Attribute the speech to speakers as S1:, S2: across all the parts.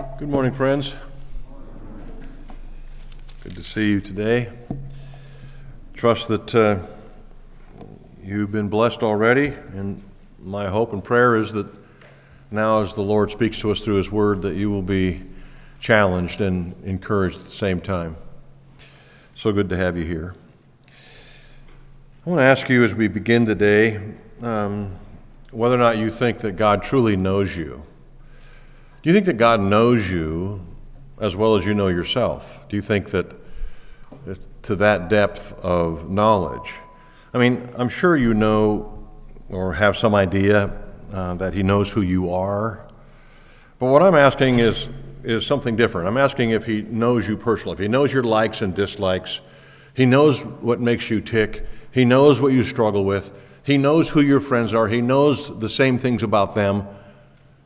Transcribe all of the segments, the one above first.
S1: Good morning, friends. Good to see you today. Trust that uh, you've been blessed already, and my hope and prayer is that now, as the Lord speaks to us through His Word, that you will be challenged and encouraged at the same time. So good to have you here. I want to ask you as we begin today um, whether or not you think that God truly knows you. Do you think that God knows you as well as you know yourself? Do you think that to that depth of knowledge? I mean, I'm sure you know or have some idea uh, that He knows who you are. But what I'm asking is, is something different. I'm asking if He knows you personally, if He knows your likes and dislikes, He knows what makes you tick, He knows what you struggle with, He knows who your friends are, He knows the same things about them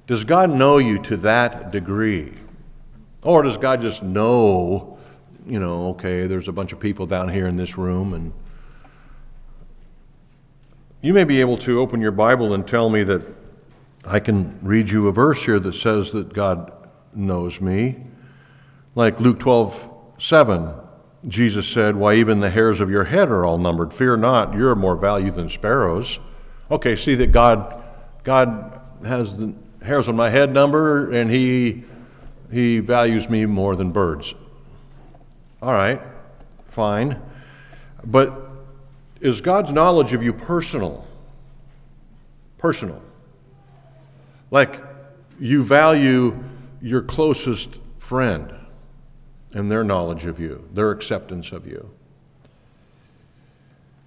S1: does God know you to that degree? Or does God just know, you know, okay, there's a bunch of people down here in this room and you may be able to open your Bible and tell me that I can read you a verse here that says that God knows me. Like Luke 12, 7, Jesus said, Why, even the hairs of your head are all numbered. Fear not, you're more value than sparrows. Okay, see that God, God has the hairs on my head number, and he, he values me more than birds. All right, fine. But is God's knowledge of you personal? Personal. Like you value your closest friend and their knowledge of you, their acceptance of you.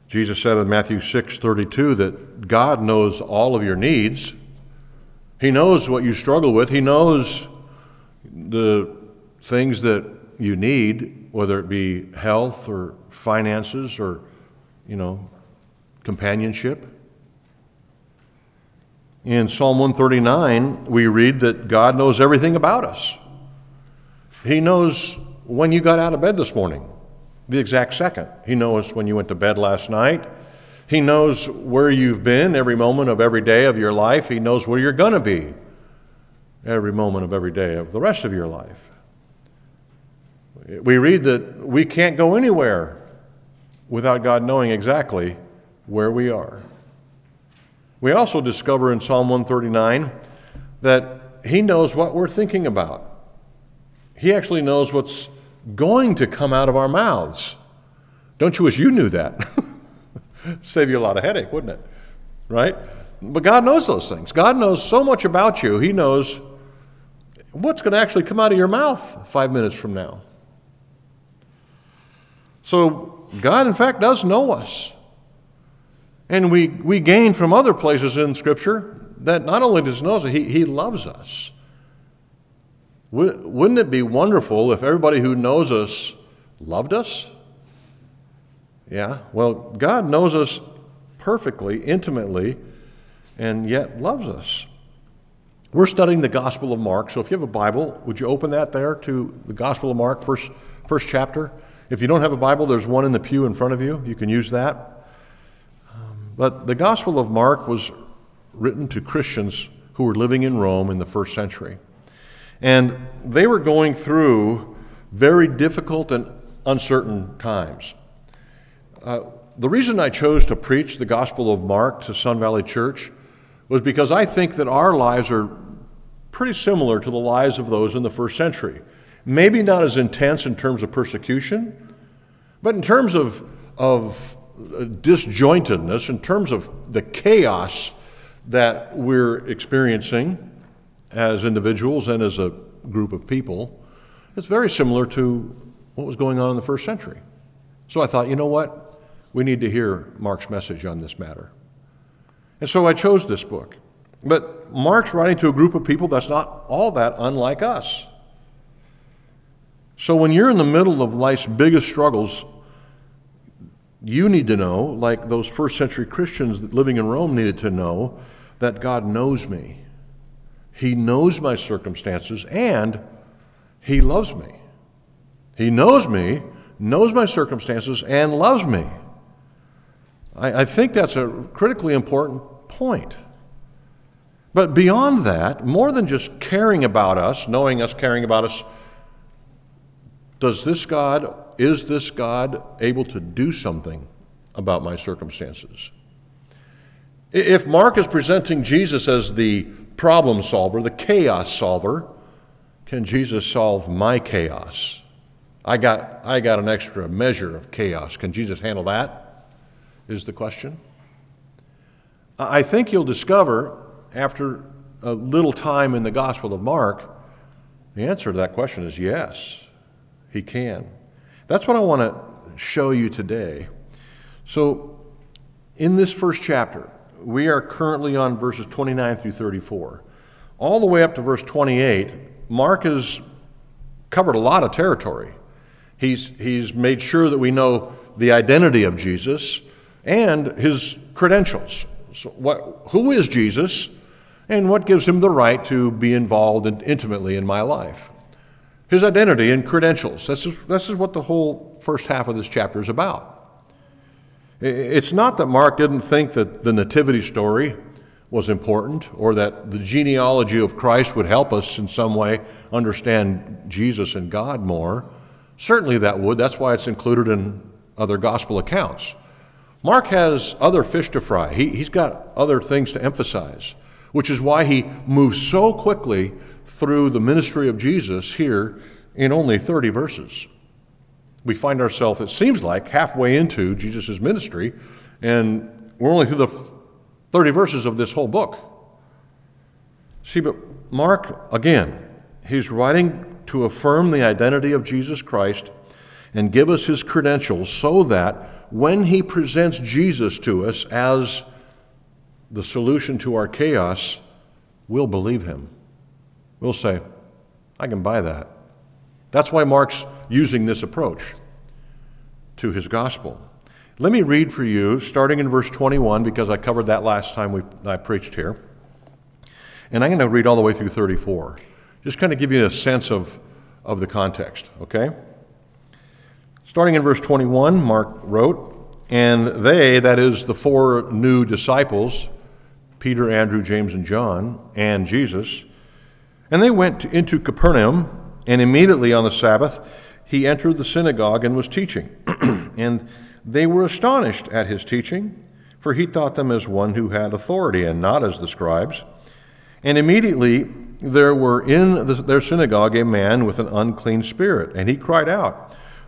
S1: Jesus said in Matthew 6 32 that God knows all of your needs he knows what you struggle with. He knows the things that you need, whether it be health or finances or, you know, companionship. In Psalm 139, we read that God knows everything about us. He knows when you got out of bed this morning, the exact second. He knows when you went to bed last night. He knows where you've been every moment of every day of your life. He knows where you're going to be every moment of every day of the rest of your life. We read that we can't go anywhere without God knowing exactly where we are. We also discover in Psalm 139 that He knows what we're thinking about. He actually knows what's going to come out of our mouths. Don't you wish you knew that? Save you a lot of headache, wouldn't it? Right? But God knows those things. God knows so much about you. He knows what's going to actually come out of your mouth five minutes from now. So, God, in fact, does know us. And we, we gain from other places in Scripture that not only does He know us, He, he loves us. Wouldn't it be wonderful if everybody who knows us loved us? Yeah, well, God knows us perfectly, intimately, and yet loves us. We're studying the Gospel of Mark, so if you have a Bible, would you open that there to the Gospel of Mark, first, first chapter? If you don't have a Bible, there's one in the pew in front of you. You can use that. Um, but the Gospel of Mark was written to Christians who were living in Rome in the first century. And they were going through very difficult and uncertain times. Uh, the reason I chose to preach the Gospel of Mark to Sun Valley Church was because I think that our lives are pretty similar to the lives of those in the first century. Maybe not as intense in terms of persecution, but in terms of, of disjointedness, in terms of the chaos that we're experiencing as individuals and as a group of people, it's very similar to what was going on in the first century. So I thought, you know what? We need to hear Mark's message on this matter. And so I chose this book. But Mark's writing to a group of people that's not all that unlike us. So when you're in the middle of life's biggest struggles, you need to know, like those first century Christians living in Rome needed to know, that God knows me. He knows my circumstances and He loves me. He knows me, knows my circumstances, and loves me. I, I think that's a critically important point. But beyond that, more than just caring about us, knowing us, caring about us, does this God, is this God able to do something about my circumstances? If Mark is presenting Jesus as the problem solver, the chaos solver, can Jesus solve my chaos? I got, I got an extra measure of chaos. Can Jesus handle that? Is the question. I think you'll discover after a little time in the Gospel of Mark, the answer to that question is yes, he can. That's what I want to show you today. So, in this first chapter, we are currently on verses 29 through 34. All the way up to verse 28, Mark has covered a lot of territory. He's, he's made sure that we know the identity of Jesus and his credentials. So what, who is Jesus and what gives him the right to be involved in, intimately in my life? His identity and credentials. This is, this is what the whole first half of this chapter is about. It's not that Mark didn't think that the nativity story was important or that the genealogy of Christ would help us in some way understand Jesus and God more. Certainly that would. That's why it's included in other gospel accounts. Mark has other fish to fry, he, he's got other things to emphasize, which is why he moves so quickly through the ministry of Jesus here in only 30 verses. We find ourselves, it seems like, halfway into Jesus' ministry, and we're only through the 30 verses of this whole book. See, but Mark, again, he's writing to affirm the identity of Jesus Christ and give us his credentials so that when he presents Jesus to us as the solution to our chaos, we'll believe him. We'll say, I can buy that. That's why Mark's using this approach to his gospel. Let me read for you, starting in verse 21, because I covered that last time we, I preached here. And I'm going to read all the way through 34. Just kind of give you a sense of, of the context, okay? Starting in verse 21, Mark wrote, And they, that is the four new disciples, Peter, Andrew, James, and John, and Jesus, and they went into Capernaum, and immediately on the Sabbath he entered the synagogue and was teaching. and they were astonished at his teaching, for he taught them as one who had authority and not as the scribes. And immediately there were in the, their synagogue a man with an unclean spirit, and he cried out,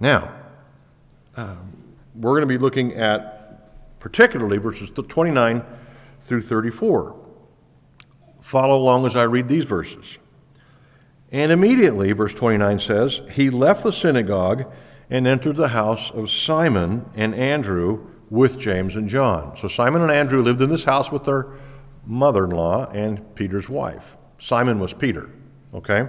S1: Now, um, we're going to be looking at particularly verses 29 through 34. Follow along as I read these verses. And immediately, verse 29 says, He left the synagogue and entered the house of Simon and Andrew with James and John. So Simon and Andrew lived in this house with their mother in law and Peter's wife. Simon was Peter, okay?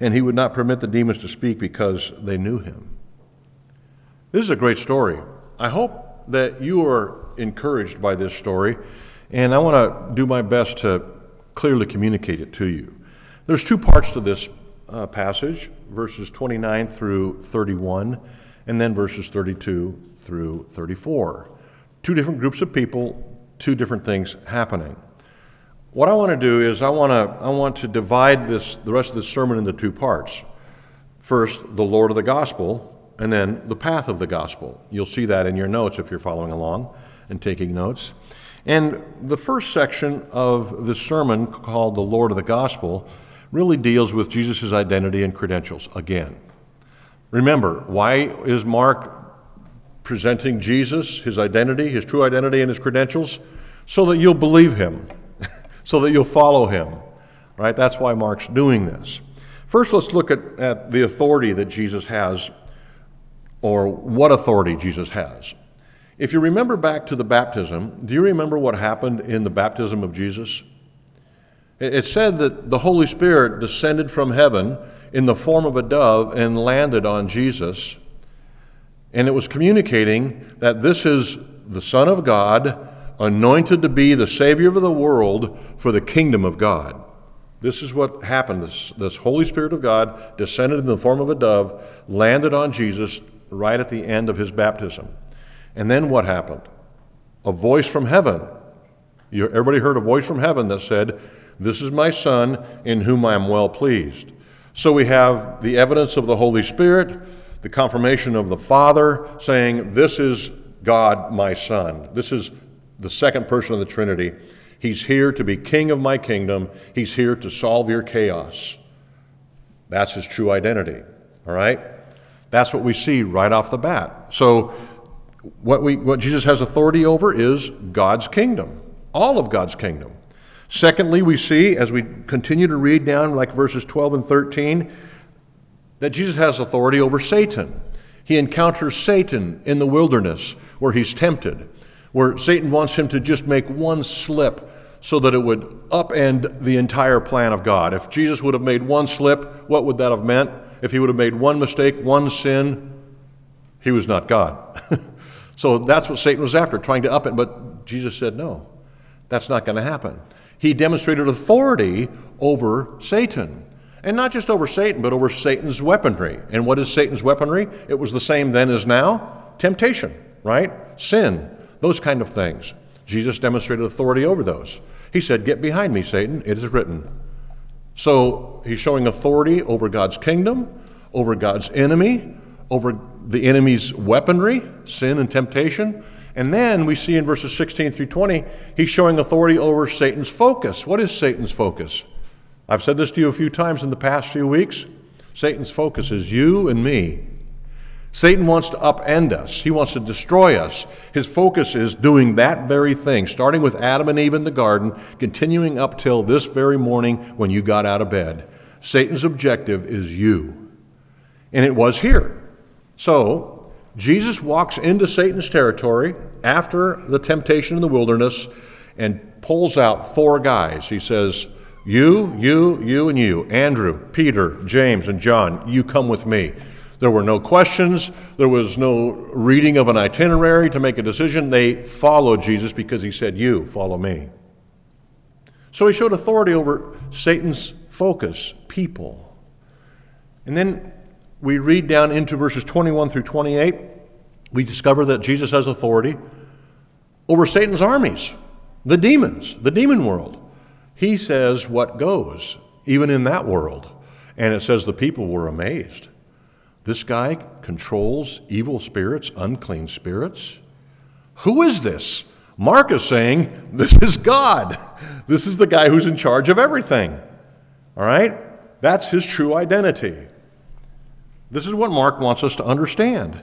S1: and he would not permit the demons to speak because they knew him. This is a great story. I hope that you are encouraged by this story, and I want to do my best to clearly communicate it to you. There's two parts to this uh, passage verses 29 through 31, and then verses 32 through 34. Two different groups of people, two different things happening. What I want to do is I want to I want to divide this the rest of this sermon into two parts. First, the Lord of the gospel, and then the path of the gospel. You'll see that in your notes if you're following along and taking notes. And the first section of the sermon, called The Lord of the Gospel, really deals with Jesus' identity and credentials again. Remember, why is Mark presenting Jesus, his identity, his true identity, and his credentials? So that you'll believe him, so that you'll follow him. Right? That's why Mark's doing this. First, let's look at, at the authority that Jesus has, or what authority Jesus has. If you remember back to the baptism, do you remember what happened in the baptism of Jesus? It said that the Holy Spirit descended from heaven in the form of a dove and landed on Jesus. And it was communicating that this is the Son of God, anointed to be the Savior of the world for the kingdom of God. This is what happened. This, this Holy Spirit of God descended in the form of a dove, landed on Jesus right at the end of his baptism. And then what happened? A voice from heaven. You, everybody heard a voice from heaven that said, This is my Son in whom I am well pleased. So we have the evidence of the Holy Spirit, the confirmation of the Father saying, This is God, my Son. This is the second person of the Trinity. He's here to be king of my kingdom. He's here to solve your chaos. That's his true identity. All right? That's what we see right off the bat. So, what, we, what Jesus has authority over is God's kingdom, all of God's kingdom. Secondly, we see as we continue to read down, like verses 12 and 13, that Jesus has authority over Satan. He encounters Satan in the wilderness where he's tempted where Satan wants him to just make one slip so that it would upend the entire plan of God. If Jesus would have made one slip, what would that have meant? If he would have made one mistake, one sin, he was not God. so that's what Satan was after, trying to up it. But Jesus said, no, that's not going to happen. He demonstrated authority over Satan. And not just over Satan, but over Satan's weaponry. And what is Satan's weaponry? It was the same then as now temptation, right? Sin, those kind of things. Jesus demonstrated authority over those. He said, Get behind me, Satan, it is written. So he's showing authority over God's kingdom, over God's enemy, over the enemy's weaponry, sin and temptation. And then we see in verses 16 through 20, he's showing authority over Satan's focus. What is Satan's focus? I've said this to you a few times in the past few weeks. Satan's focus is you and me. Satan wants to upend us, he wants to destroy us. His focus is doing that very thing, starting with Adam and Eve in the garden, continuing up till this very morning when you got out of bed. Satan's objective is you. And it was here. So, Jesus walks into Satan's territory after the temptation in the wilderness and pulls out four guys. He says, You, you, you, and you, Andrew, Peter, James, and John, you come with me. There were no questions. There was no reading of an itinerary to make a decision. They followed Jesus because he said, You follow me. So he showed authority over Satan's focus, people. And then we read down into verses 21 through 28. We discover that Jesus has authority over Satan's armies, the demons, the demon world. He says what goes, even in that world. And it says the people were amazed. This guy controls evil spirits, unclean spirits. Who is this? Mark is saying, This is God. This is the guy who's in charge of everything. All right? That's his true identity. This is what Mark wants us to understand.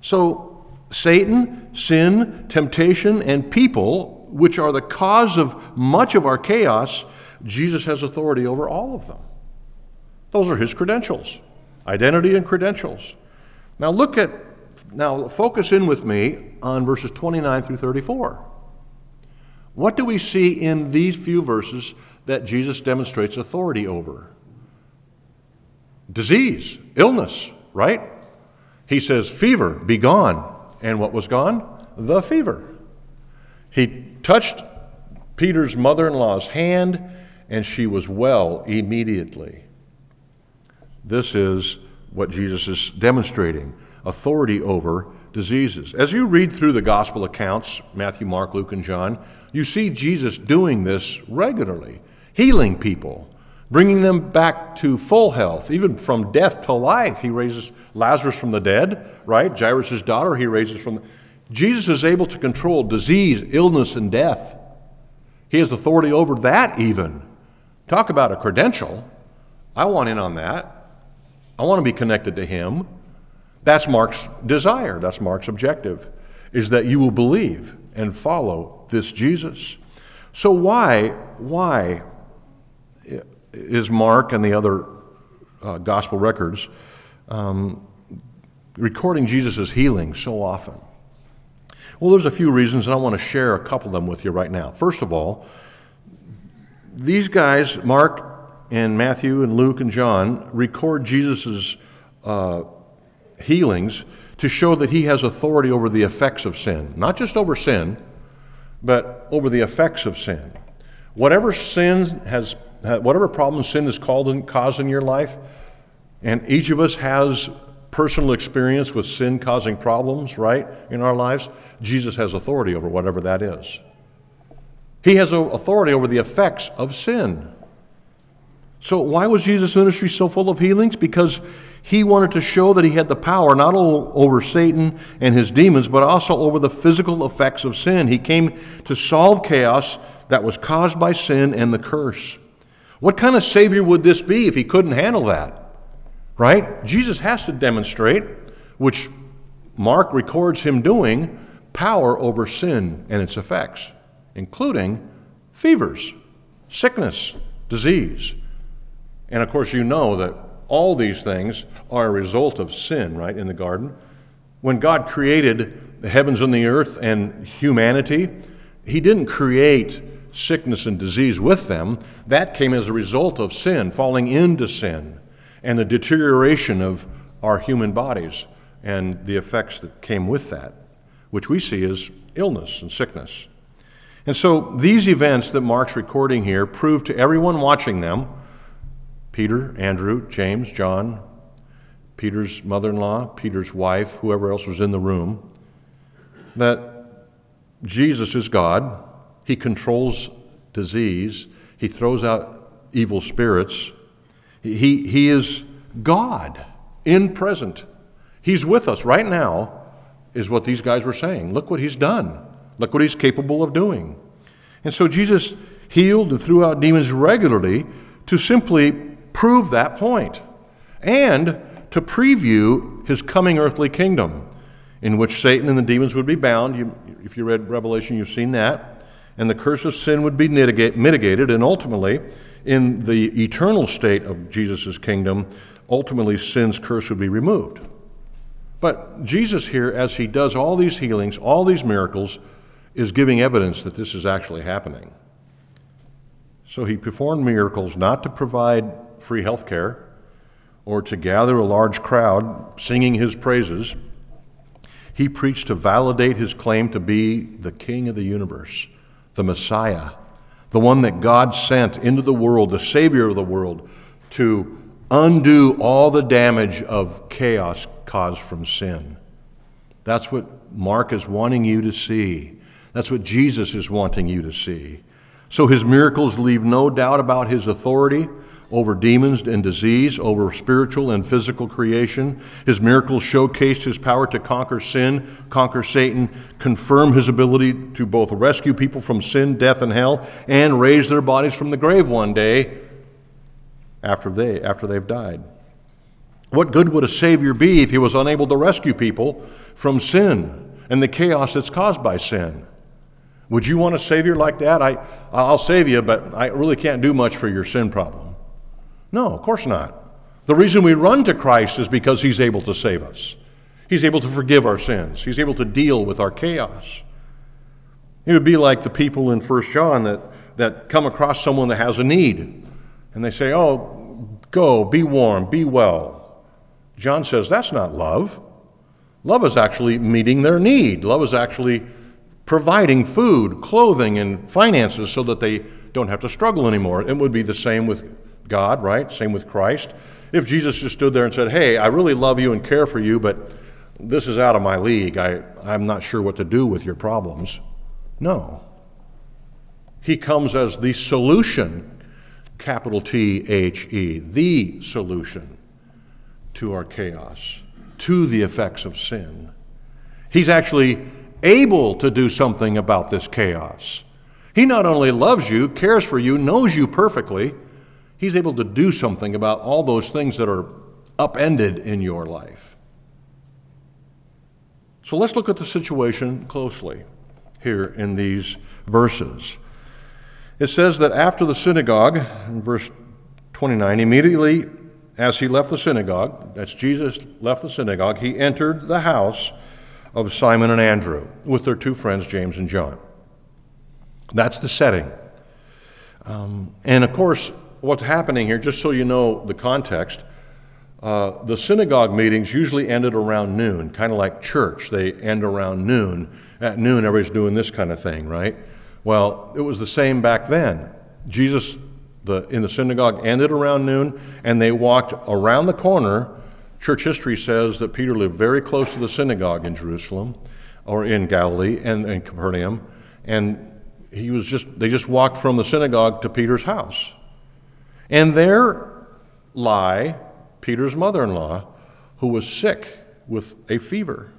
S1: So, Satan, sin, temptation, and people, which are the cause of much of our chaos, Jesus has authority over all of them. Those are his credentials identity and credentials. Now look at, now focus in with me on verses 29 through 34. What do we see in these few verses that Jesus demonstrates authority over? Disease, illness, right? He says, Fever, be gone. And what was gone? The fever. He touched Peter's mother in law's hand, and she was well immediately. This is what Jesus is demonstrating authority over diseases. As you read through the gospel accounts, Matthew, Mark, Luke, and John, you see Jesus doing this regularly, healing people, bringing them back to full health, even from death to life. He raises Lazarus from the dead, right? Jairus' daughter, he raises from the... Jesus is able to control disease, illness, and death. He has authority over that, even. Talk about a credential. I want in on that. I want to be connected to Him. That's Mark's desire. That's Mark's objective, is that you will believe and follow this Jesus. So why, why is Mark and the other uh, gospel records um, recording Jesus' healing so often? Well, there's a few reasons, and I want to share a couple of them with you right now. First of all, these guys, Mark and Matthew and Luke and John, record Jesus' uh, healings to show that he has authority over the effects of sin. Not just over sin, but over the effects of sin. Whatever sin has, whatever problem sin has caused in your life, and each of us has personal experience with sin causing problems, right, in our lives, Jesus has authority over whatever that is. He has authority over the effects of sin. So, why was Jesus' ministry so full of healings? Because he wanted to show that he had the power not only over Satan and his demons, but also over the physical effects of sin. He came to solve chaos that was caused by sin and the curse. What kind of Savior would this be if he couldn't handle that? right? Jesus has to demonstrate, which Mark records him doing, power over sin and its effects, including fevers, sickness, disease. And of course, you know that all these things are a result of sin, right, in the garden. When God created the heavens and the earth and humanity, He didn't create sickness and disease with them. That came as a result of sin, falling into sin and the deterioration of our human bodies and the effects that came with that, which we see as illness and sickness. And so these events that Mark's recording here prove to everyone watching them Peter, Andrew, James, John, Peter's mother in law, Peter's wife, whoever else was in the room that Jesus is God. He controls disease, He throws out evil spirits, he, he is God in present. He's with us right now, is what these guys were saying. Look what he's done. Look what he's capable of doing. And so Jesus healed and threw out demons regularly to simply prove that point and to preview his coming earthly kingdom, in which Satan and the demons would be bound. You, if you read Revelation, you've seen that. And the curse of sin would be mitigated, and ultimately, in the eternal state of Jesus' kingdom, ultimately sin's curse would be removed. But Jesus here, as he does all these healings, all these miracles, is giving evidence that this is actually happening. So he performed miracles not to provide free health care or to gather a large crowd singing his praises. He preached to validate his claim to be the king of the universe, the Messiah, the one that God sent into the world, the Savior of the world, to undo all the damage of chaos caused from sin. That's what Mark is wanting you to see. That's what Jesus is wanting you to see. So his miracles leave no doubt about his authority over demons and disease, over spiritual and physical creation. His miracles showcased his power to conquer sin, conquer Satan, confirm his ability to both rescue people from sin, death, and hell, and raise their bodies from the grave one day after, they, after they've died. What good would a Savior be if he was unable to rescue people from sin and the chaos that's caused by sin? Would you want a Savior like that? I, I'll save you, but I really can't do much for your sin problem. No, of course not. The reason we run to Christ is because He's able to save us. He's able to forgive our sins. He's able to deal with our chaos. It would be like the people in 1 John that, that come across someone that has a need and they say, Oh, go, be warm, be well. John says, That's not love. Love is actually meeting their need. Love is actually providing food, clothing, and finances so that they don't have to struggle anymore. It would be the same with God, right? Same with Christ. If Jesus just stood there and said, Hey, I really love you and care for you, but this is out of my league. I, I'm not sure what to do with your problems. No. He comes as the solution, capital T H E, the solution to our chaos, to the effects of sin. He's actually able to do something about this chaos. He not only loves you, cares for you, knows you perfectly, He's able to do something about all those things that are upended in your life. So let's look at the situation closely here in these verses. It says that after the synagogue, in verse 29, immediately as he left the synagogue, that's Jesus left the synagogue, he entered the house of Simon and Andrew with their two friends, James and John. That's the setting. Um, and of course, what's happening here, just so you know the context, uh, the synagogue meetings usually ended around noon, kind of like church. They end around noon. At noon, everybody's doing this kind of thing, right? Well, it was the same back then. Jesus the, in the synagogue ended around noon, and they walked around the corner. Church history says that Peter lived very close to the synagogue in Jerusalem or in Galilee and in Capernaum, and he was just they just walked from the synagogue to Peter's house. And there lie Peter's mother-in-law, who was sick with a fever.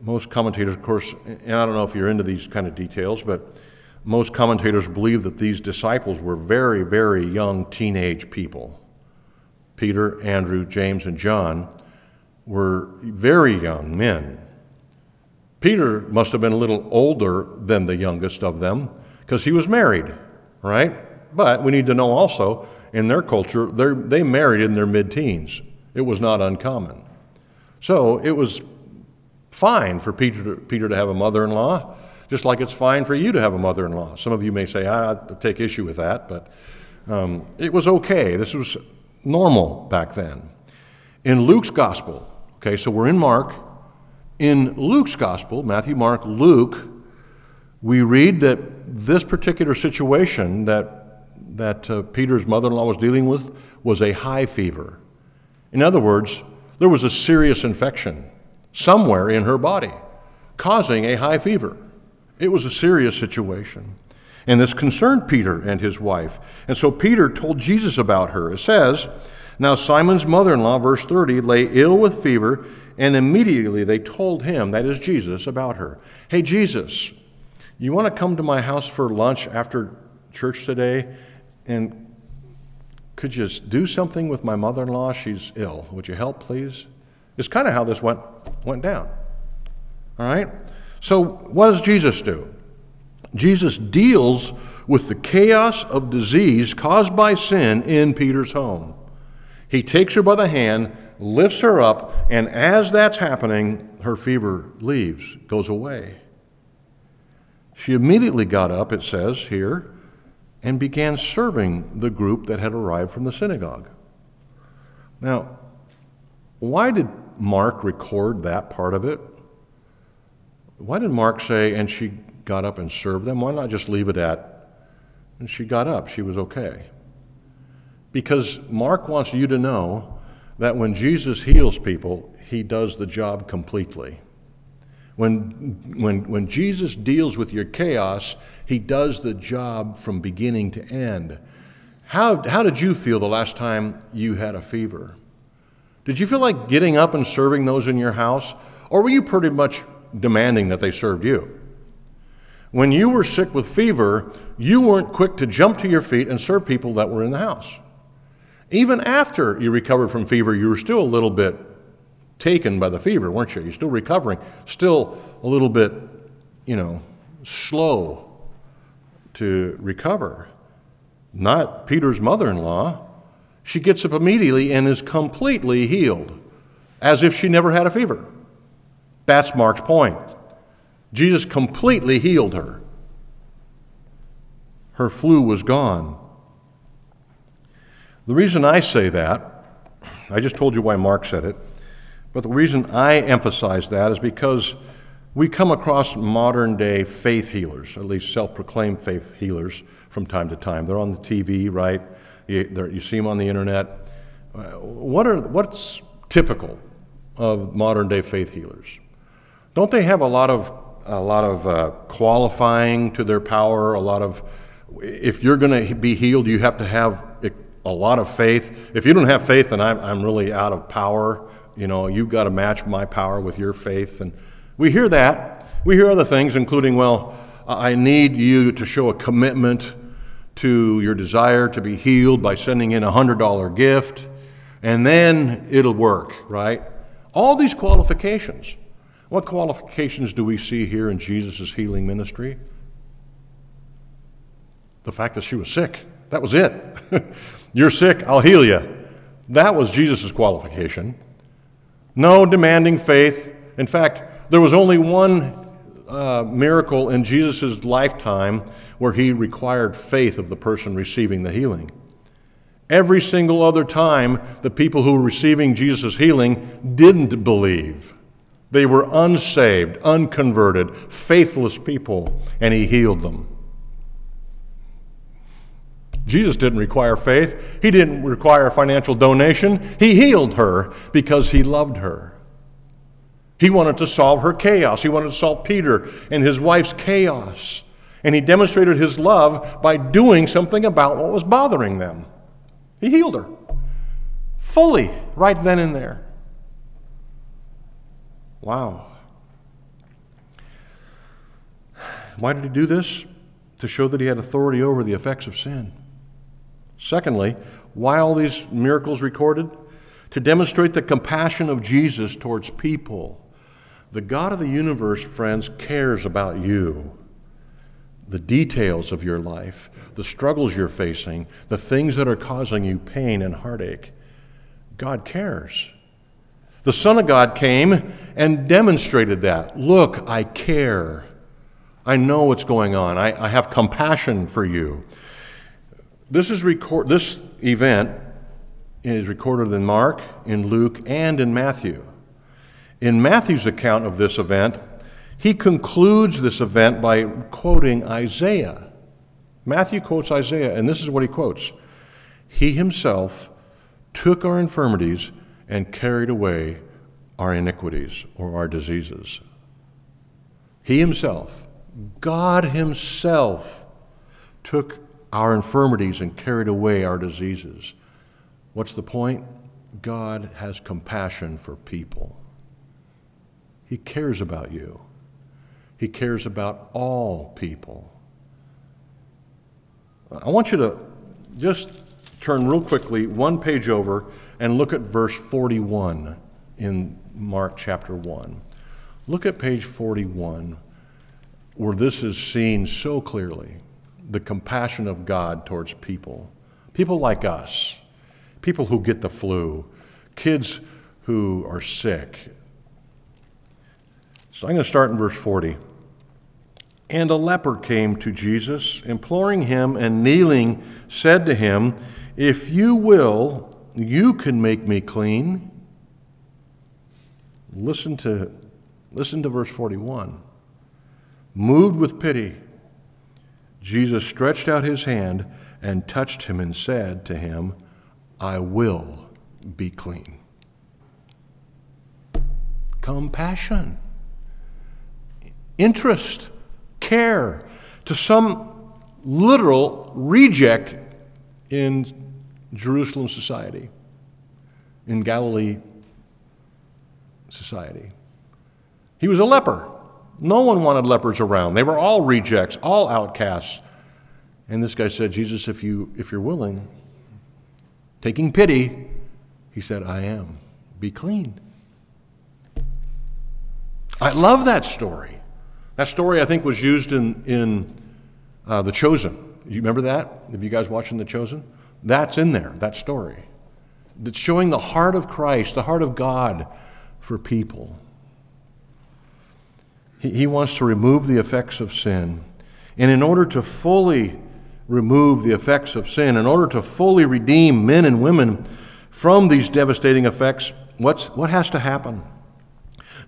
S1: Most commentators, of course, and I don't know if you're into these kind of details, but most commentators believe that these disciples were very, very young teenage people. Peter, Andrew, James, and John were very young men. Peter must have been a little older than the youngest of them because he was married, right? But we need to know also in their culture, they married in their mid teens. It was not uncommon. So it was fine for Peter to, Peter to have a mother in law just like it's fine for you to have a mother in law. Some of you may say, I take issue with that, but um, it was okay. This was normal back then. In Luke's gospel, okay, so we're in Mark. In Luke's gospel, Matthew, Mark, Luke, we read that this particular situation that, that uh, Peter's mother in law was dealing with was a high fever. In other words, there was a serious infection somewhere in her body causing a high fever. It was a serious situation. And this concerned Peter and his wife. And so Peter told Jesus about her. It says, Now Simon's mother in law, verse 30, lay ill with fever, and immediately they told him, that is Jesus, about her. Hey, Jesus, you want to come to my house for lunch after church today? And could you just do something with my mother in law? She's ill. Would you help, please? It's kind of how this went, went down. All right? So, what does Jesus do? Jesus deals with the chaos of disease caused by sin in Peter's home. He takes her by the hand, lifts her up, and as that's happening, her fever leaves, goes away. She immediately got up, it says here, and began serving the group that had arrived from the synagogue. Now, why did Mark record that part of it? Why did Mark say, and she got up and served them? Why not just leave it at, and she got up, she was okay? Because Mark wants you to know that when Jesus heals people, he does the job completely. When, when, when Jesus deals with your chaos, he does the job from beginning to end. How, how did you feel the last time you had a fever? Did you feel like getting up and serving those in your house? Or were you pretty much demanding that they served you. When you were sick with fever, you weren't quick to jump to your feet and serve people that were in the house. Even after you recovered from fever, you were still a little bit taken by the fever, weren't you? You're still recovering, still a little bit, you know, slow to recover. Not Peter's mother in law. She gets up immediately and is completely healed, as if she never had a fever. That's Mark's point. Jesus completely healed her. Her flu was gone. The reason I say that, I just told you why Mark said it, but the reason I emphasize that is because we come across modern day faith healers, at least self proclaimed faith healers, from time to time. They're on the TV, right? You, you see them on the internet. Uh, what are, what's typical of modern day faith healers? Don't they have a lot of a lot of uh, qualifying to their power? A lot of if you're going to be healed, you have to have a lot of faith. If you don't have faith, then I'm, I'm really out of power. You know, you've got to match my power with your faith. And we hear that. We hear other things, including, well, I need you to show a commitment to your desire to be healed by sending in a $100 gift, and then it'll work, right? All these qualifications. What qualifications do we see here in Jesus' healing ministry? The fact that she was sick. That was it. You're sick, I'll heal you. That was Jesus' qualification. No demanding faith. In fact, there was only one uh, miracle in Jesus' lifetime where he required faith of the person receiving the healing. Every single other time, the people who were receiving Jesus' healing didn't believe. They were unsaved, unconverted, faithless people, and he healed them. Jesus didn't require faith. He didn't require financial donation. He healed her because he loved her. He wanted to solve her chaos. He wanted to solve Peter and his wife's chaos. And he demonstrated his love by doing something about what was bothering them. He healed her fully right then and there. Wow. Why did he do this? To show that he had authority over the effects of sin. Secondly, why all these miracles recorded? To demonstrate the compassion of Jesus towards people. The God of the universe, friends, cares about you. The details of your life, the struggles you're facing, the things that are causing you pain and heartache. God cares. The Son of God came and demonstrated that. Look, I care. I know what's going on. I, I have compassion for you. This, is record, this event is recorded in Mark, in Luke, and in Matthew. In Matthew's account of this event, he concludes this event by quoting Isaiah. Matthew quotes Isaiah, and this is what he quotes He himself took our infirmities and carried away our iniquities or our diseases. He himself, God himself, took our infirmities and carried away our diseases. What's the point? God has compassion for people. He cares about you. He cares about all people. I want you to just turn real quickly one page over and look at verse 41 in Mark chapter 1. Look at page 41 where this is seen so clearly the compassion of God towards people. People like us, people who get the flu, kids who are sick. So I'm going to start in verse 40. And a leper came to Jesus, imploring him and kneeling, said to him, If you will, you can make me clean. Listen to, listen to verse 41. Moved with pity, Jesus stretched out his hand and touched him and said to him, I will be clean. Compassion, interest, care to some literal reject in Jerusalem society, in Galilee society. He was a leper. No one wanted lepers around. They were all rejects, all outcasts. And this guy said, Jesus, if, you, if you're willing, taking pity, he said, I am. Be clean. I love that story. That story, I think, was used in, in uh, The Chosen. You remember that? Have you guys watching The Chosen? That's in there, that story. It's showing the heart of Christ, the heart of God for people. He, wants to remove the effects of sin. And in order to fully remove the effects of sin, in order to fully redeem men and women from these devastating effects, what's, what has to happen?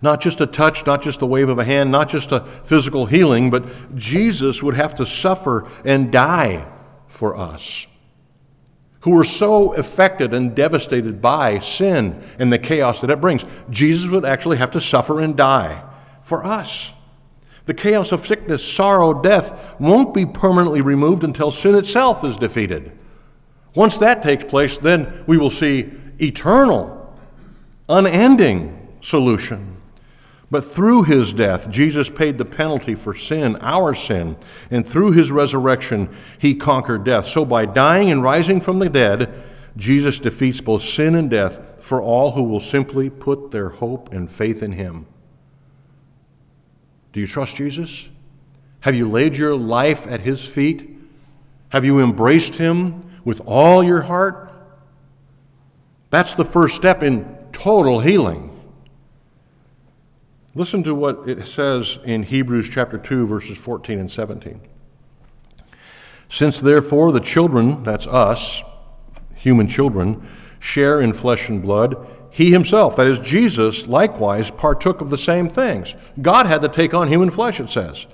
S1: Not just a touch, not just the wave of a hand, not just a physical healing, but Jesus would have to suffer and die for us who were so affected and devastated by sin and the chaos that it brings. Jesus would actually have to suffer and die for us. The chaos of sickness, sorrow, death won't be permanently removed until sin itself is defeated. Once that takes place, then we will see eternal, unending solution. But through his death, Jesus paid the penalty for sin, our sin, and through his resurrection, he conquered death. So by dying and rising from the dead, Jesus defeats both sin and death for all who will simply put their hope and faith in him. Do you trust Jesus? Have you laid your life at his feet? Have you embraced him with all your heart? That's the first step in total healing. Listen to what it says in Hebrews chapter 2, verses 14 and 17. Since therefore the children, that's us, human children, share in flesh and blood, he himself, that is Jesus, likewise partook of the same things. God had to take on human flesh, it says,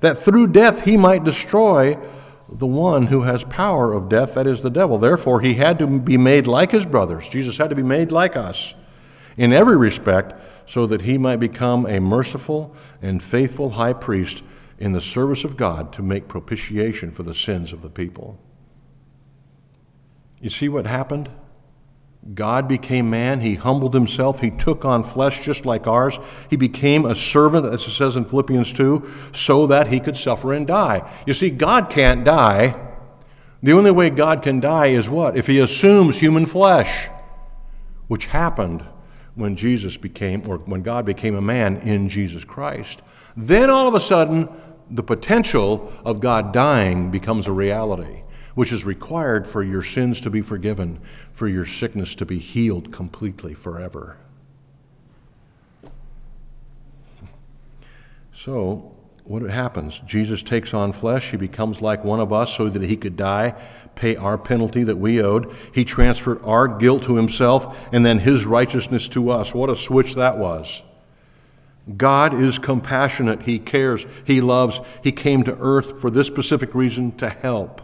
S1: that through death he might destroy the one who has power of death, that is the devil. Therefore, he had to be made like his brothers. Jesus had to be made like us in every respect so that he might become a merciful and faithful high priest in the service of God to make propitiation for the sins of the people. You see what happened? God became man. He humbled himself. He took on flesh just like ours. He became a servant, as it says in Philippians 2, so that he could suffer and die. You see, God can't die. The only way God can die is what? If he assumes human flesh, which happened when Jesus became, or when God became a man in Jesus Christ. Then all of a sudden, the potential of God dying becomes a reality, which is required for your sins to be forgiven, for your sickness to be healed completely forever. So, what happens? Jesus takes on flesh. He becomes like one of us so that he could die, pay our penalty that we owed. He transferred our guilt to himself and then his righteousness to us. What a switch that was. God is compassionate. He cares. He loves. He came to earth for this specific reason to help,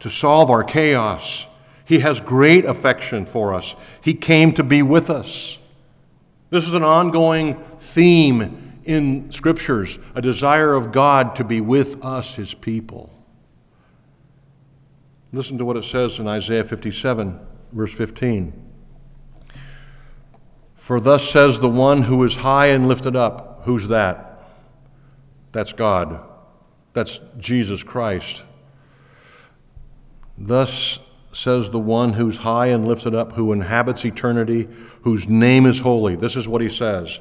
S1: to solve our chaos. He has great affection for us. He came to be with us. This is an ongoing theme in scriptures a desire of God to be with us, his people. Listen to what it says in Isaiah 57, verse 15. For thus says the one who is high and lifted up. Who's that? That's God. That's Jesus Christ. Thus says the one who's high and lifted up, who inhabits eternity, whose name is holy. This is what he says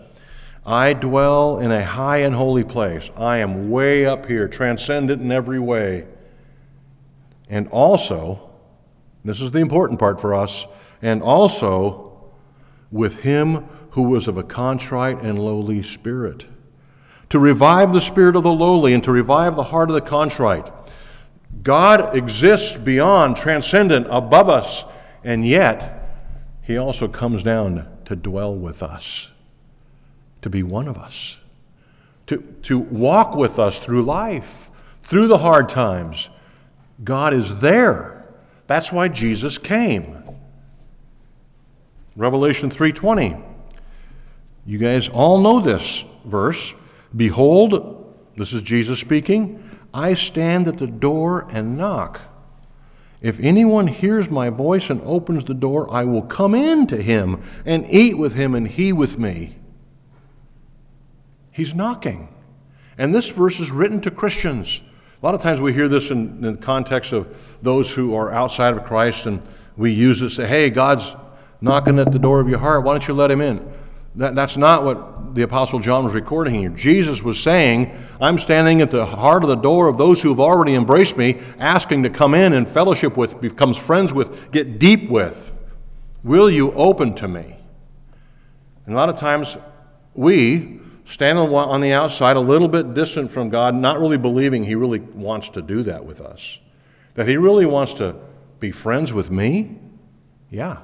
S1: I dwell in a high and holy place. I am way up here, transcendent in every way. And also, this is the important part for us, and also with him who was of a contrite and lowly spirit. To revive the spirit of the lowly and to revive the heart of the contrite. God exists beyond, transcendent, above us, and yet he also comes down to dwell with us to be one of us, to, to walk with us through life, through the hard times. God is there. That's why Jesus came. Revelation 3:20. You guys all know this verse. Behold, this is Jesus speaking, I stand at the door and knock. If anyone hears my voice and opens the door, I will come in to him and eat with him and he with me. He's knocking. And this verse is written to Christians. A lot of times we hear this in, in the context of those who are outside of Christ, and we use to say, hey, God's knocking at the door of your heart. Why don't you let him in? That, that's not what the Apostle John was recording here. Jesus was saying, I'm standing at the heart of the door of those who have already embraced me, asking to come in and fellowship with, becomes friends with, get deep with. Will you open to me? And a lot of times we stand on the outside, a little bit distant from God, not really believing He really wants to do that with us. That He really wants to be friends with me? Yeah.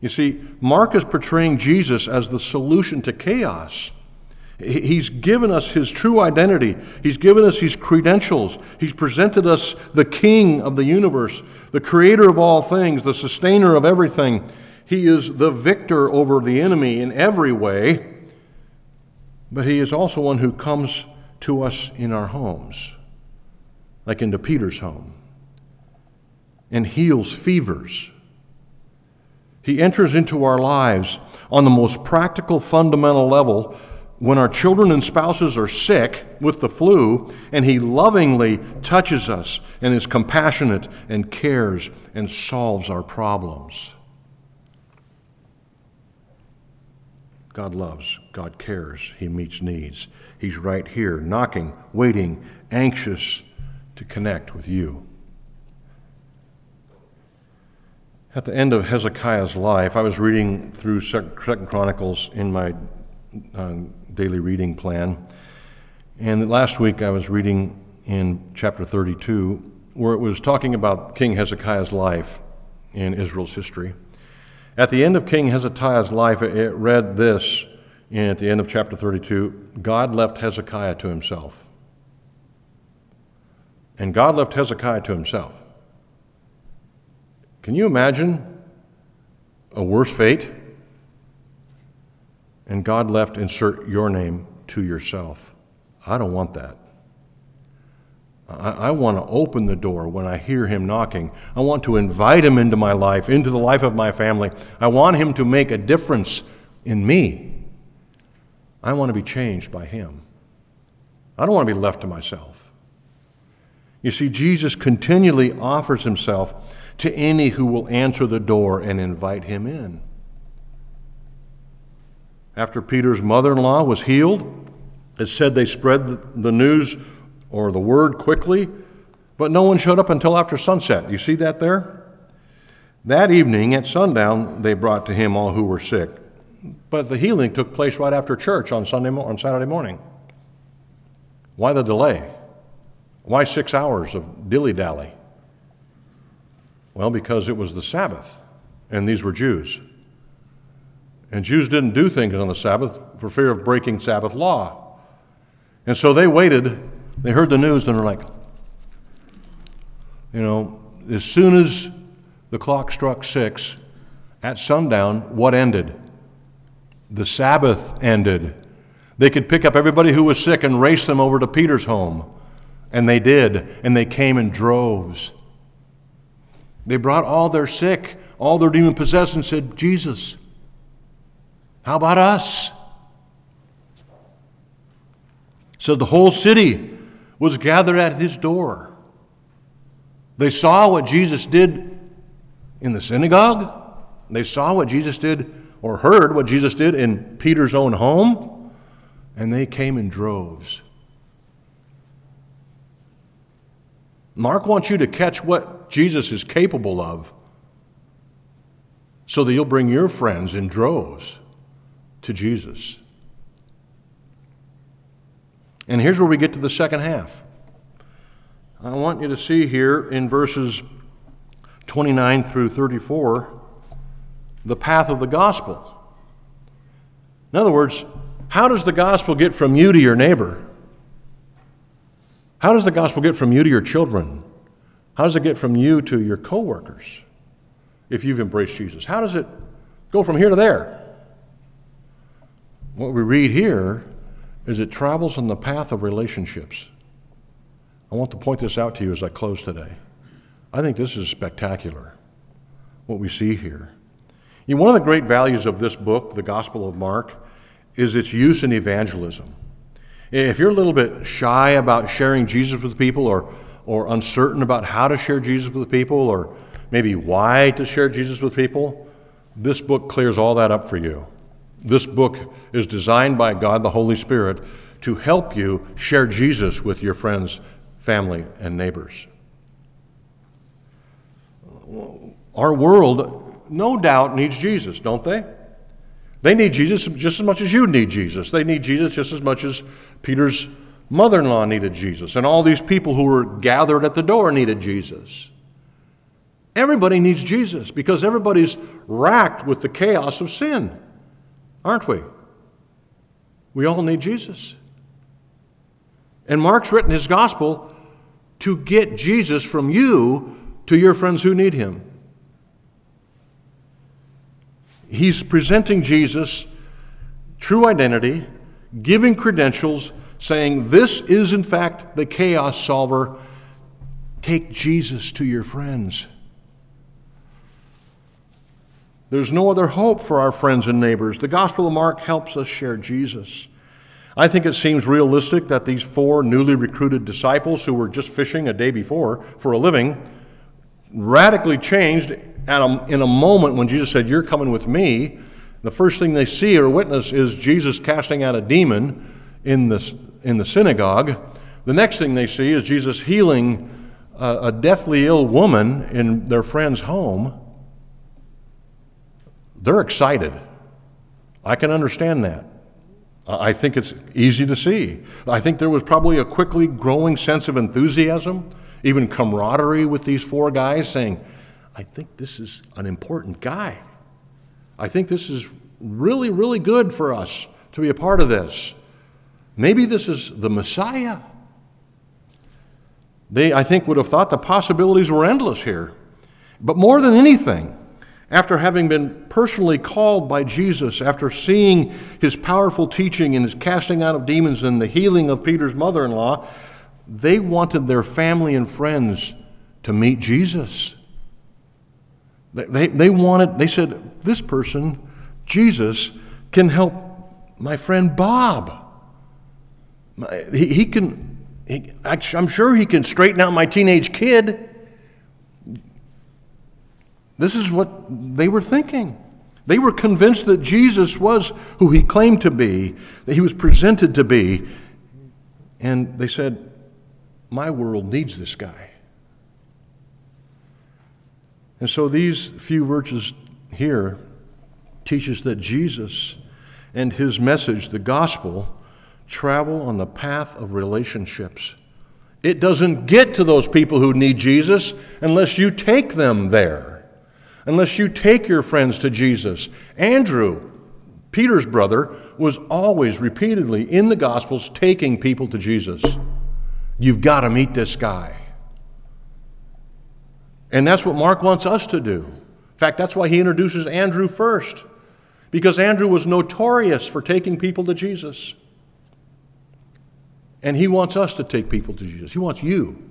S1: You see, Mark is portraying Jesus as the solution to chaos. He's given us his true identity. He's given us his credentials. He's presented us the king of the universe, the creator of all things, the sustainer of everything. He is the victor over the enemy in every way, but He is also one who comes to us in our homes, like into Peter's home, and heals fevers. He enters into our lives, On the most practical, fundamental level, when our children and spouses are sick with the flu, and He lovingly touches us and is compassionate and cares and solves our problems. God loves, God cares, He meets needs. He's right here, knocking, waiting, anxious to connect with you. At the end of Hezekiah's life, I was reading through Second Chronicles in my uh, daily reading plan, and last week I was reading in chapter 32, where it was talking about King Hezekiah's life in Israel's history. At the end of King Hezekiah's life, it read this at the end of chapter 32 God left Hezekiah to himself. And God left Hezekiah to himself. Can you imagine a worse fate? And God left, insert your name to yourself. I don't want that. I, I want to open the door when I hear him knocking. I want to invite him into my life, into the life of my family. I want him to make a difference in me. I want to be changed by him. I don't want to be left to myself. You see, Jesus continually offers himself to any who will answer the door and invite him in. After Peter's mother in law was healed, it said they spread the news or the word quickly, but no one showed up until after sunset. You see that there? That evening at sundown, they brought to him all who were sick. But the healing took place right after church on, Sunday, on Saturday morning. Why the delay? Why six hours of dilly dally? Well, because it was the Sabbath, and these were Jews. And Jews didn't do things on the Sabbath for fear of breaking Sabbath law. And so they waited. They heard the news and they're like, you know, as soon as the clock struck six at sundown, what ended? The Sabbath ended. They could pick up everybody who was sick and race them over to Peter's home. And they did. And they came in droves. They brought all their sick, all their demon possessed, and said, Jesus, how about us? So the whole city was gathered at his door. They saw what Jesus did in the synagogue. They saw what Jesus did or heard what Jesus did in Peter's own home. And they came in droves. Mark wants you to catch what Jesus is capable of so that you'll bring your friends in droves to Jesus. And here's where we get to the second half. I want you to see here in verses 29 through 34 the path of the gospel. In other words, how does the gospel get from you to your neighbor? How does the gospel get from you to your children? How does it get from you to your coworkers if you've embraced Jesus? How does it go from here to there? What we read here is it travels on the path of relationships. I want to point this out to you as I close today. I think this is spectacular, what we see here. You know, one of the great values of this book, the Gospel of Mark, is its use in evangelism. If you're a little bit shy about sharing Jesus with people or, or uncertain about how to share Jesus with people or maybe why to share Jesus with people, this book clears all that up for you. This book is designed by God the Holy Spirit to help you share Jesus with your friends, family, and neighbors. Our world, no doubt, needs Jesus, don't they? They need Jesus just as much as you need Jesus. They need Jesus just as much as Peter's mother in law needed Jesus, and all these people who were gathered at the door needed Jesus. Everybody needs Jesus because everybody's racked with the chaos of sin aren't we? We all need Jesus. And Mark's written his gospel to get Jesus from you to your friends who need him. He's presenting Jesus' true identity, giving credentials, saying, This is in fact the chaos solver. Take Jesus to your friends. There's no other hope for our friends and neighbors. The Gospel of Mark helps us share Jesus. I think it seems realistic that these four newly recruited disciples who were just fishing a day before for a living radically changed a, in a moment when Jesus said, You're coming with me. The first thing they see or witness is Jesus casting out a demon in the, in the synagogue. The next thing they see is Jesus healing a, a deathly ill woman in their friend's home. They're excited. I can understand that. I think it's easy to see. I think there was probably a quickly growing sense of enthusiasm, even camaraderie with these four guys saying, I think this is an important guy. I think this is really, really good for us to be a part of this. Maybe this is the Messiah. They, I think, would have thought the possibilities were endless here. But more than anything, after having been personally called by Jesus, after seeing his powerful teaching and his casting out of demons and the healing of Peter's mother in law, they wanted their family and friends to meet Jesus. They, they, they, wanted, they said, this person, Jesus, can help my friend Bob. He, he can, he, I'm sure he can straighten out my teenage kid. This is what they were thinking. They were convinced that Jesus was who he claimed to be, that he was presented to be. And they said, My world needs this guy. And so these few verses here teach us that Jesus and his message, the gospel, travel on the path of relationships. It doesn't get to those people who need Jesus unless you take them there unless you take your friends to Jesus. Andrew, Peter's brother, was always repeatedly in the Gospels taking people to Jesus. You've got to meet this guy. And that's what Mark wants us to do. In fact, that's why he introduces Andrew first, because Andrew was notorious for taking people to Jesus. And he wants us to take people to Jesus. He wants you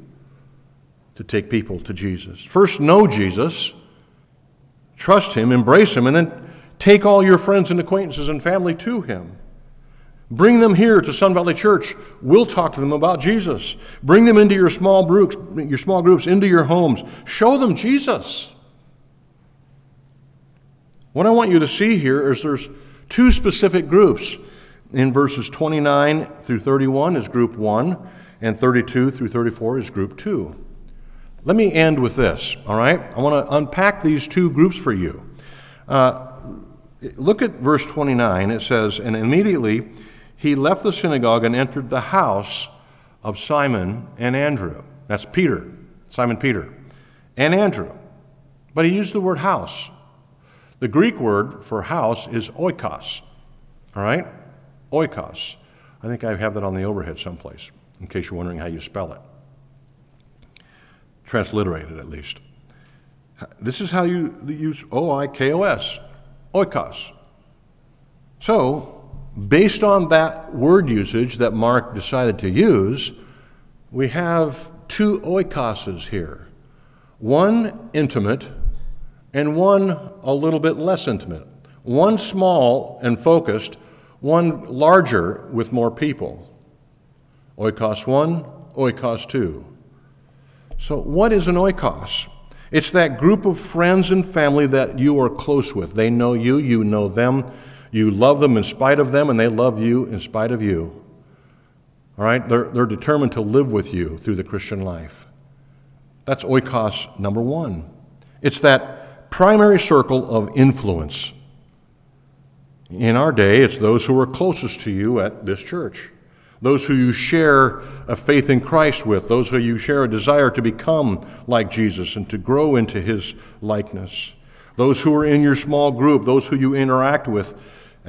S1: to take people to Jesus. First, know Jesus Trust Him, embrace Him, and then take all your friends and acquaintances and family to Him. Bring them here to Sun Valley Church. We'll talk to them about Jesus. Bring them into your small groups, your small groups into your homes. Show them Jesus. What I want you to see here is there's two specific groups. In verses 29 through 31 is group 1, and 32 through 34 is group 2. Let me end with this, all right? I want to unpack these two groups for you. Uh, look at verse 29. It says, And immediately he left the synagogue and entered the house of Simon and Andrew. That's Peter, Simon Peter, and Andrew. But he used the word house. The Greek word for house is oikos, all right? Oikos. I think I have that on the overhead someplace, in case you're wondering how you spell it transliterated at least. This is how you use O I K O S, oikos. So, based on that word usage that Mark decided to use, we have two oikoses here one intimate and one a little bit less intimate. One small and focused, one larger with more people. Oikos 1, oikos 2. So, what is an oikos? It's that group of friends and family that you are close with. They know you, you know them, you love them in spite of them, and they love you in spite of you. All right? They're, they're determined to live with you through the Christian life. That's oikos number one. It's that primary circle of influence. In our day, it's those who are closest to you at this church those who you share a faith in Christ with, those who you share a desire to become like Jesus and to grow into his likeness, those who are in your small group, those who you interact with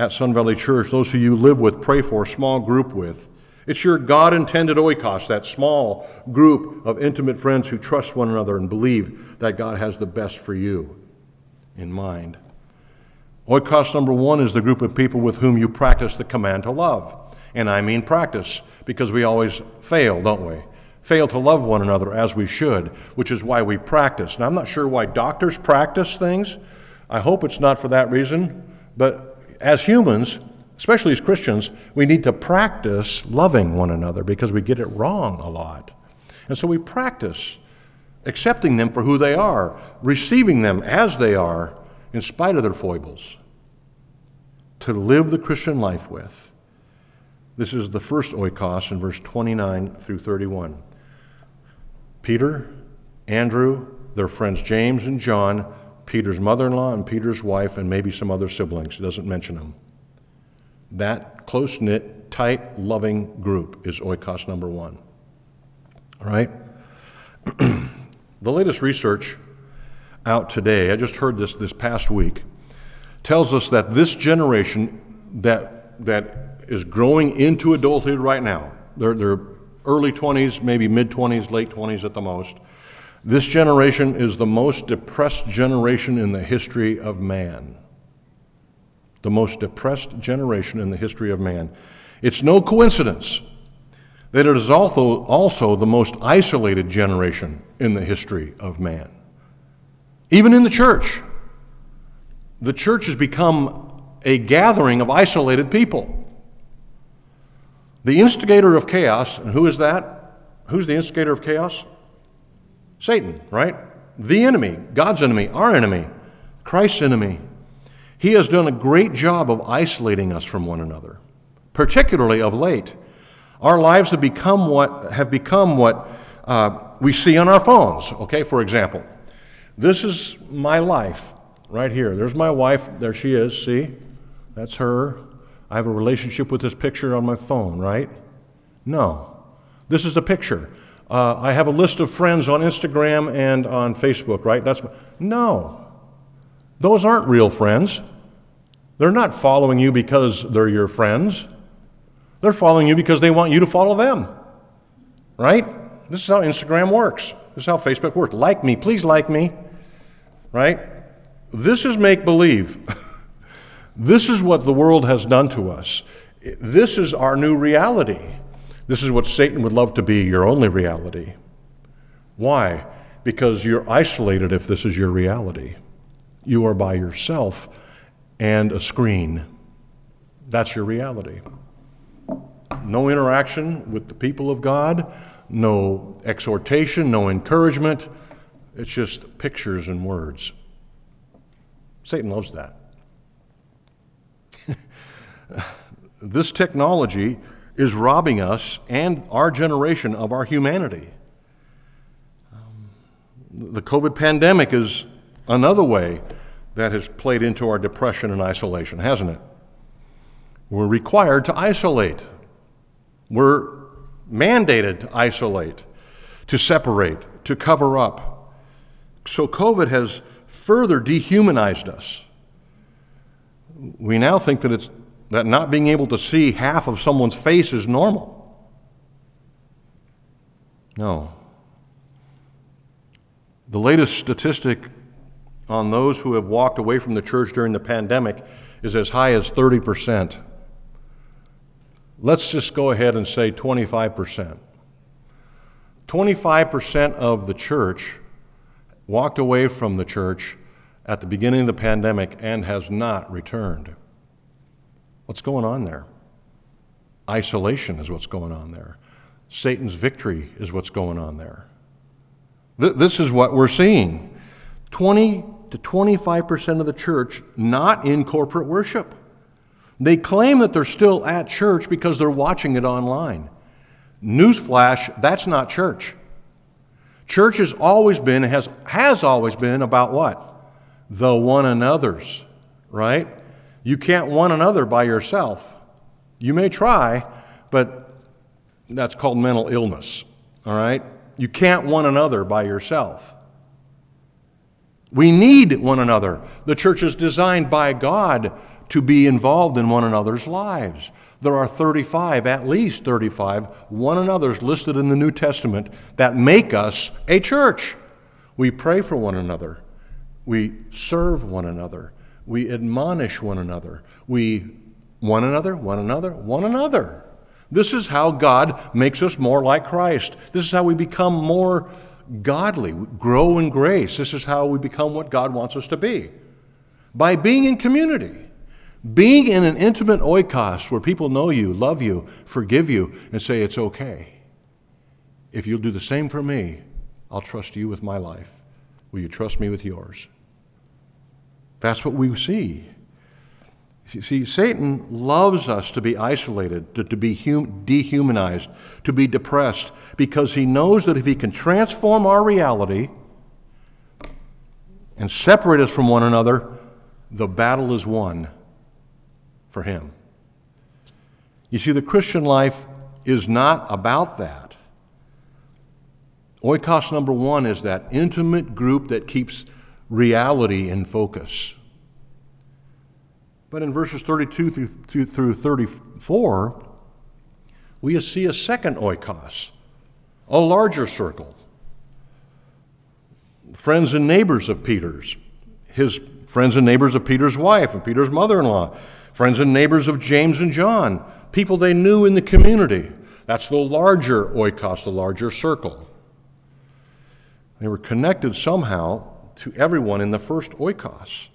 S1: at Sun Valley Church, those who you live with, pray for, small group with. It's your God intended oikos, that small group of intimate friends who trust one another and believe that God has the best for you in mind. Oikos number one is the group of people with whom you practice the command to love. And I mean practice, because we always fail, don't we? Fail to love one another as we should, which is why we practice. Now, I'm not sure why doctors practice things. I hope it's not for that reason, but as humans, especially as Christians, we need to practice loving one another because we get it wrong a lot. And so we practice accepting them for who they are, receiving them as they are, in spite of their foibles, to live the Christian life with. This is the first oikos in verse 29 through 31. Peter, Andrew, their friends James and John, Peter's mother in law and Peter's wife, and maybe some other siblings. He doesn't mention them. That close knit, tight, loving group is oikos number one. All right? the latest research out today, I just heard this this past week, tells us that this generation that, that is growing into adulthood right now, they're, they're early 20s, maybe mid 20s, late 20s at the most. This generation is the most depressed generation in the history of man. The most depressed generation in the history of man. It's no coincidence that it is also, also the most isolated generation in the history of man. Even in the church, the church has become a gathering of isolated people. The instigator of chaos, and who is that? Who's the instigator of chaos? Satan, right? The enemy, God's enemy, our enemy, Christ's enemy. He has done a great job of isolating us from one another, particularly of late. Our lives have become what have become what uh, we see on our phones. Okay, for example, this is my life right here. There's my wife. There she is. See, that's her. I have a relationship with this picture on my phone, right? No, this is the picture. Uh, I have a list of friends on Instagram and on Facebook, right? That's no. Those aren't real friends. They're not following you because they're your friends. They're following you because they want you to follow them. Right? This is how Instagram works. This is how Facebook works. Like me, please like me. Right? This is make believe. this is what the world has done to us. This is our new reality. This is what Satan would love to be your only reality. Why? Because you're isolated if this is your reality. You are by yourself and a screen. That's your reality. No interaction with the people of God, no exhortation, no encouragement. It's just pictures and words. Satan loves that. this technology is robbing us and our generation of our humanity. Um, the COVID pandemic is another way that has played into our depression and isolation, hasn't it? We're required to isolate. We're mandated to isolate, to separate, to cover up. So COVID has further dehumanized us. We now think that it's that not being able to see half of someone's face is normal. No. The latest statistic on those who have walked away from the church during the pandemic is as high as 30%. Let's just go ahead and say 25%. 25% of the church walked away from the church at the beginning of the pandemic and has not returned. What's going on there? Isolation is what's going on there. Satan's victory is what's going on there. Th- this is what we're seeing 20 to 25% of the church not in corporate worship. They claim that they're still at church because they're watching it online. Newsflash, that's not church. Church has always been, has, has always been about what? The one another's, right? You can't one another by yourself. You may try, but that's called mental illness, all right? You can't one another by yourself. We need one another. The church is designed by God to be involved in one another's lives. There are 35, at least 35, one another's listed in the New Testament that make us a church. We pray for one another, we serve one another, we admonish one another. We, one another, one another, one another. This is how God makes us more like Christ. This is how we become more godly, grow in grace. This is how we become what God wants us to be. by being in community, being in an intimate oikos where people know you, love you, forgive you, and say it's okay. If you'll do the same for me, I'll trust you with my life. Will you trust me with yours? That's what we see. See, Satan loves us to be isolated, to, to be hum, dehumanized, to be depressed, because he knows that if he can transform our reality and separate us from one another, the battle is won for him. You see, the Christian life is not about that. Oikos number one is that intimate group that keeps reality in focus. But in verses 32 through, through 34, we see a second oikos, a larger circle. Friends and neighbors of Peter's, his friends and neighbors of Peter's wife and Peter's mother in law, friends and neighbors of James and John, people they knew in the community. That's the larger oikos, the larger circle. They were connected somehow to everyone in the first oikos.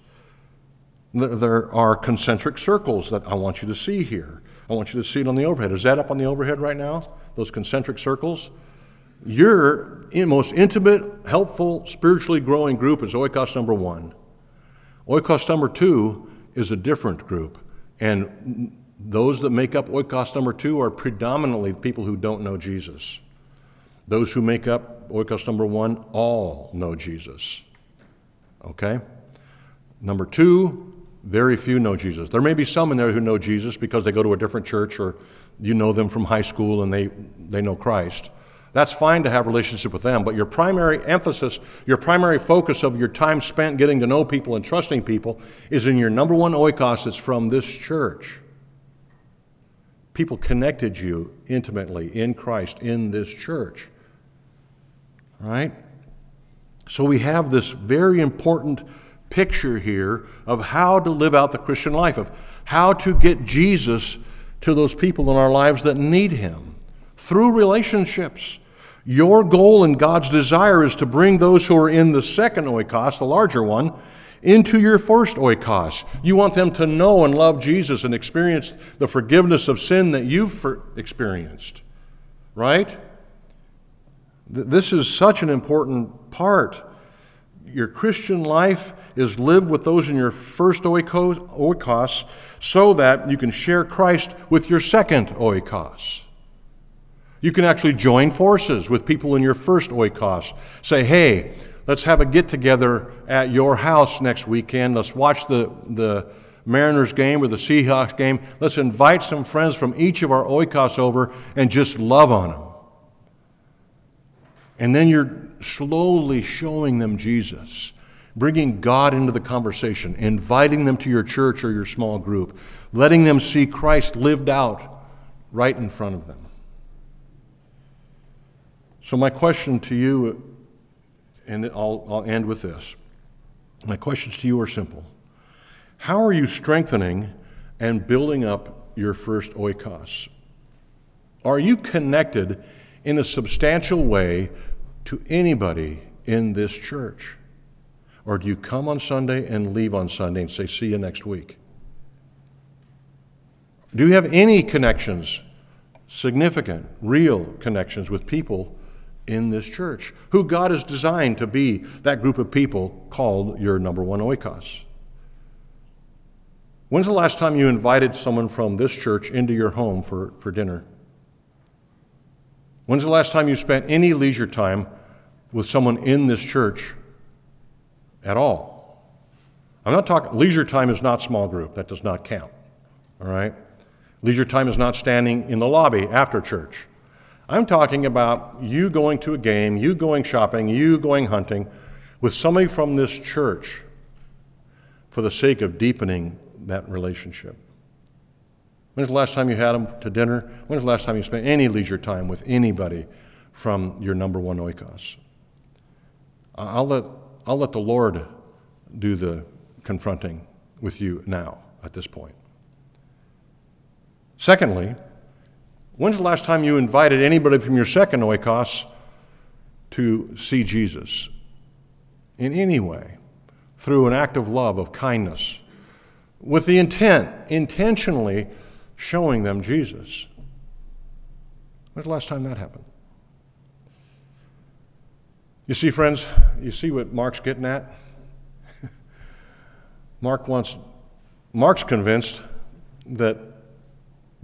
S1: There are concentric circles that I want you to see here. I want you to see it on the overhead. Is that up on the overhead right now? Those concentric circles? Your most intimate, helpful, spiritually growing group is oikos number one. Oikos number two is a different group. And those that make up oikos number two are predominantly people who don't know Jesus. Those who make up oikos number one all know Jesus. Okay? Number two, very few know Jesus. There may be some in there who know Jesus because they go to a different church or you know them from high school and they, they know Christ. That's fine to have a relationship with them, but your primary emphasis, your primary focus of your time spent getting to know people and trusting people is in your number one oikos that's from this church. People connected you intimately in Christ in this church. Right? So we have this very important picture here of how to live out the Christian life, of how to get Jesus to those people in our lives that need him through relationships. Your goal and God's desire is to bring those who are in the second oikos, the larger one, into your first oikos. You want them to know and love Jesus and experience the forgiveness of sin that you've experienced, right? This is such an important part your Christian life is lived with those in your first oikos so that you can share Christ with your second oikos. You can actually join forces with people in your first oikos. Say, hey, let's have a get together at your house next weekend. Let's watch the, the Mariners game or the Seahawks game. Let's invite some friends from each of our oikos over and just love on them. And then you're slowly showing them Jesus, bringing God into the conversation, inviting them to your church or your small group, letting them see Christ lived out right in front of them. So, my question to you, and I'll, I'll end with this my questions to you are simple. How are you strengthening and building up your first oikos? Are you connected in a substantial way to anybody in this church? Or do you come on Sunday and leave on Sunday and say, see you next week? Do you have any connections, significant, real connections with people in this church who God has designed to be that group of people called your number one oikos? When's the last time you invited someone from this church into your home for, for dinner? When's the last time you spent any leisure time with someone in this church at all? I'm not talking, leisure time is not small group. That does not count. All right? Leisure time is not standing in the lobby after church. I'm talking about you going to a game, you going shopping, you going hunting with somebody from this church for the sake of deepening that relationship. When's the last time you had them to dinner? When's the last time you spent any leisure time with anybody from your number one oikos? I'll let, I'll let the Lord do the confronting with you now at this point. Secondly, when's the last time you invited anybody from your second oikos to see Jesus in any way? through an act of love, of kindness, with the intent, intentionally showing them Jesus. When's the last time that happened? You see, friends, you see what Mark's getting at? Mark wants, Mark's convinced that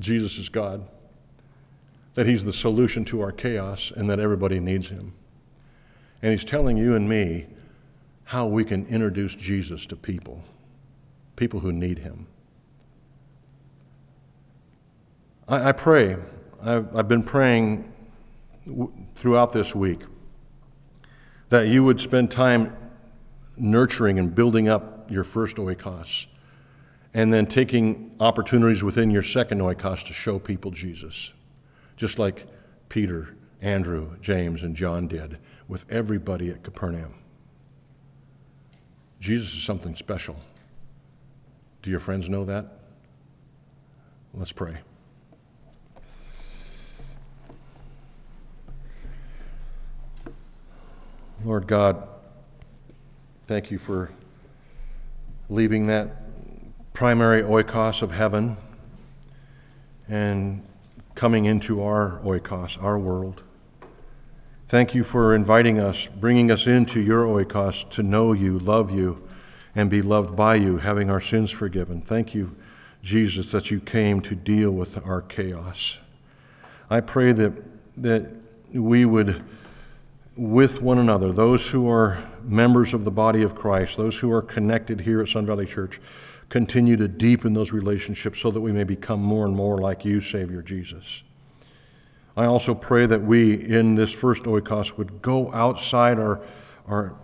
S1: Jesus is God, that he's the solution to our chaos, and that everybody needs him. And he's telling you and me how we can introduce Jesus to people, people who need him. I, I pray, I've, I've, been praying w- throughout this week that you would spend time nurturing and building up your first oikos, and then taking opportunities within your second oikos to show people Jesus, just like Peter, Andrew, James, and John did with everybody at Capernaum. Jesus is something special. Do your friends know that? Let's pray. Lord God, thank you for leaving that primary oikos of heaven and coming into our oikos, our world. Thank you for inviting us, bringing us into your oikos to know you, love you, and be loved by you, having our sins forgiven. Thank you, Jesus, that you came to deal with our chaos. I pray that, that we would, with one another, those who are members of the body of Christ, those who are connected here at Sun Valley Church, continue to deepen those relationships so that we may become more and more like you, Savior Jesus. I also pray that we, in this first oikos, would go outside our, our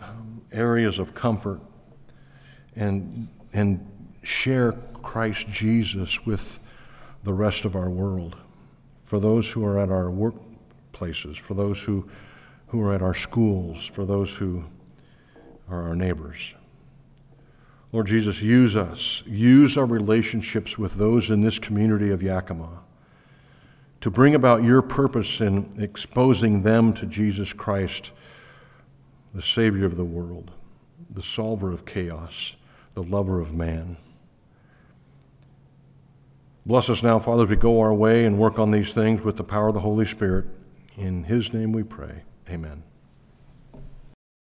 S1: um, areas of comfort and, and share Christ Jesus with the rest of our world. For those who are at our workplaces, for those who, who are at our schools, for those who are our neighbors. Lord Jesus, use us. Use our relationships with those in this community of Yakima to bring about your purpose in exposing them to Jesus Christ, the Savior of the world, the solver of chaos, the lover of man. Bless us now, Father, as we go our way and work on these things with the power of the Holy Spirit. In His name we pray. Amen.